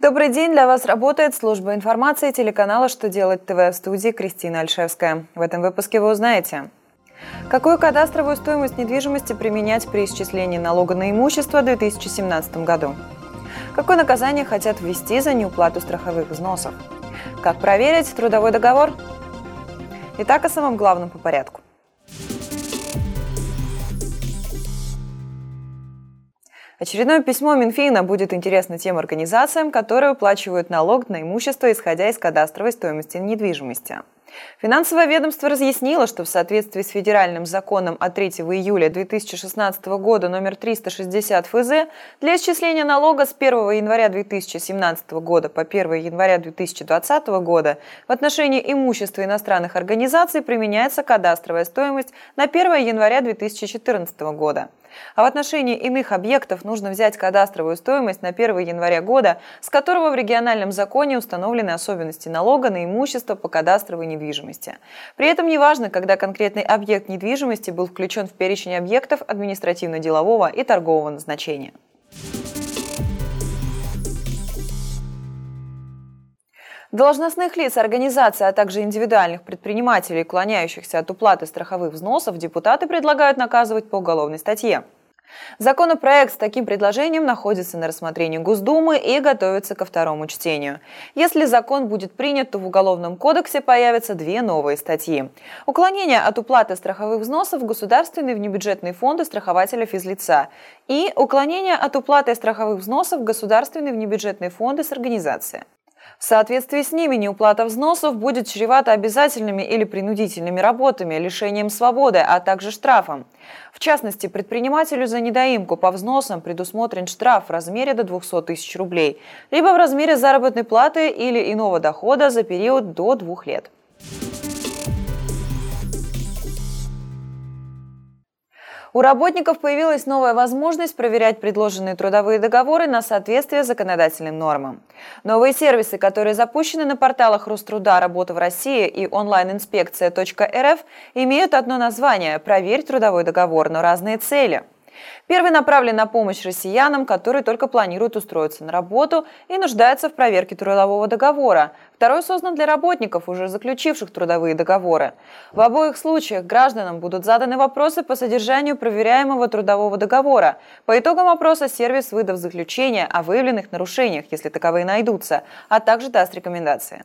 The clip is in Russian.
Добрый день! Для вас работает служба информации телеканала «Что делать ТВ» в студии Кристина Альшевская. В этом выпуске вы узнаете, Какую кадастровую стоимость недвижимости применять при исчислении налога на имущество в 2017 году? Какое наказание хотят ввести за неуплату страховых взносов? Как проверить трудовой договор? Итак, о самом главном по порядку. Очередное письмо Минфина будет интересно тем организациям, которые уплачивают налог на имущество, исходя из кадастровой стоимости недвижимости. Финансовое ведомство разъяснило, что в соответствии с федеральным законом от 3 июля 2016 года номер 360 ФЗ для исчисления налога с 1 января 2017 года по 1 января 2020 года в отношении имущества иностранных организаций применяется кадастровая стоимость на 1 января 2014 года. А в отношении иных объектов нужно взять кадастровую стоимость на 1 января года, с которого в региональном законе установлены особенности налога на имущество по кадастровой недвижимости. При этом неважно, когда конкретный объект недвижимости был включен в перечень объектов административно-делового и торгового назначения. Должностных лиц организации, а также индивидуальных предпринимателей, уклоняющихся от уплаты страховых взносов, депутаты предлагают наказывать по уголовной статье. Законопроект с таким предложением находится на рассмотрении Госдумы и готовится ко второму чтению. Если закон будет принят, то в Уголовном кодексе появятся две новые статьи. Уклонение от уплаты страховых взносов в государственные внебюджетные фонды страхователя физлица и уклонение от уплаты страховых взносов в государственные внебюджетные фонды с организации. В соответствии с ними неуплата взносов будет чревата обязательными или принудительными работами, лишением свободы, а также штрафом. В частности, предпринимателю за недоимку по взносам предусмотрен штраф в размере до 200 тысяч рублей, либо в размере заработной платы или иного дохода за период до двух лет. У работников появилась новая возможность проверять предложенные трудовые договоры на соответствие законодательным нормам. Новые сервисы, которые запущены на порталах Роструда «Работа в России» и онлайн-инспекция.рф, имеют одно название – «Проверь трудовой договор», но разные цели – Первый направлен на помощь россиянам, которые только планируют устроиться на работу и нуждаются в проверке трудового договора. Второй создан для работников, уже заключивших трудовые договоры. В обоих случаях гражданам будут заданы вопросы по содержанию проверяемого трудового договора. По итогам опроса сервис выдаст заключение о выявленных нарушениях, если таковые найдутся, а также даст рекомендации.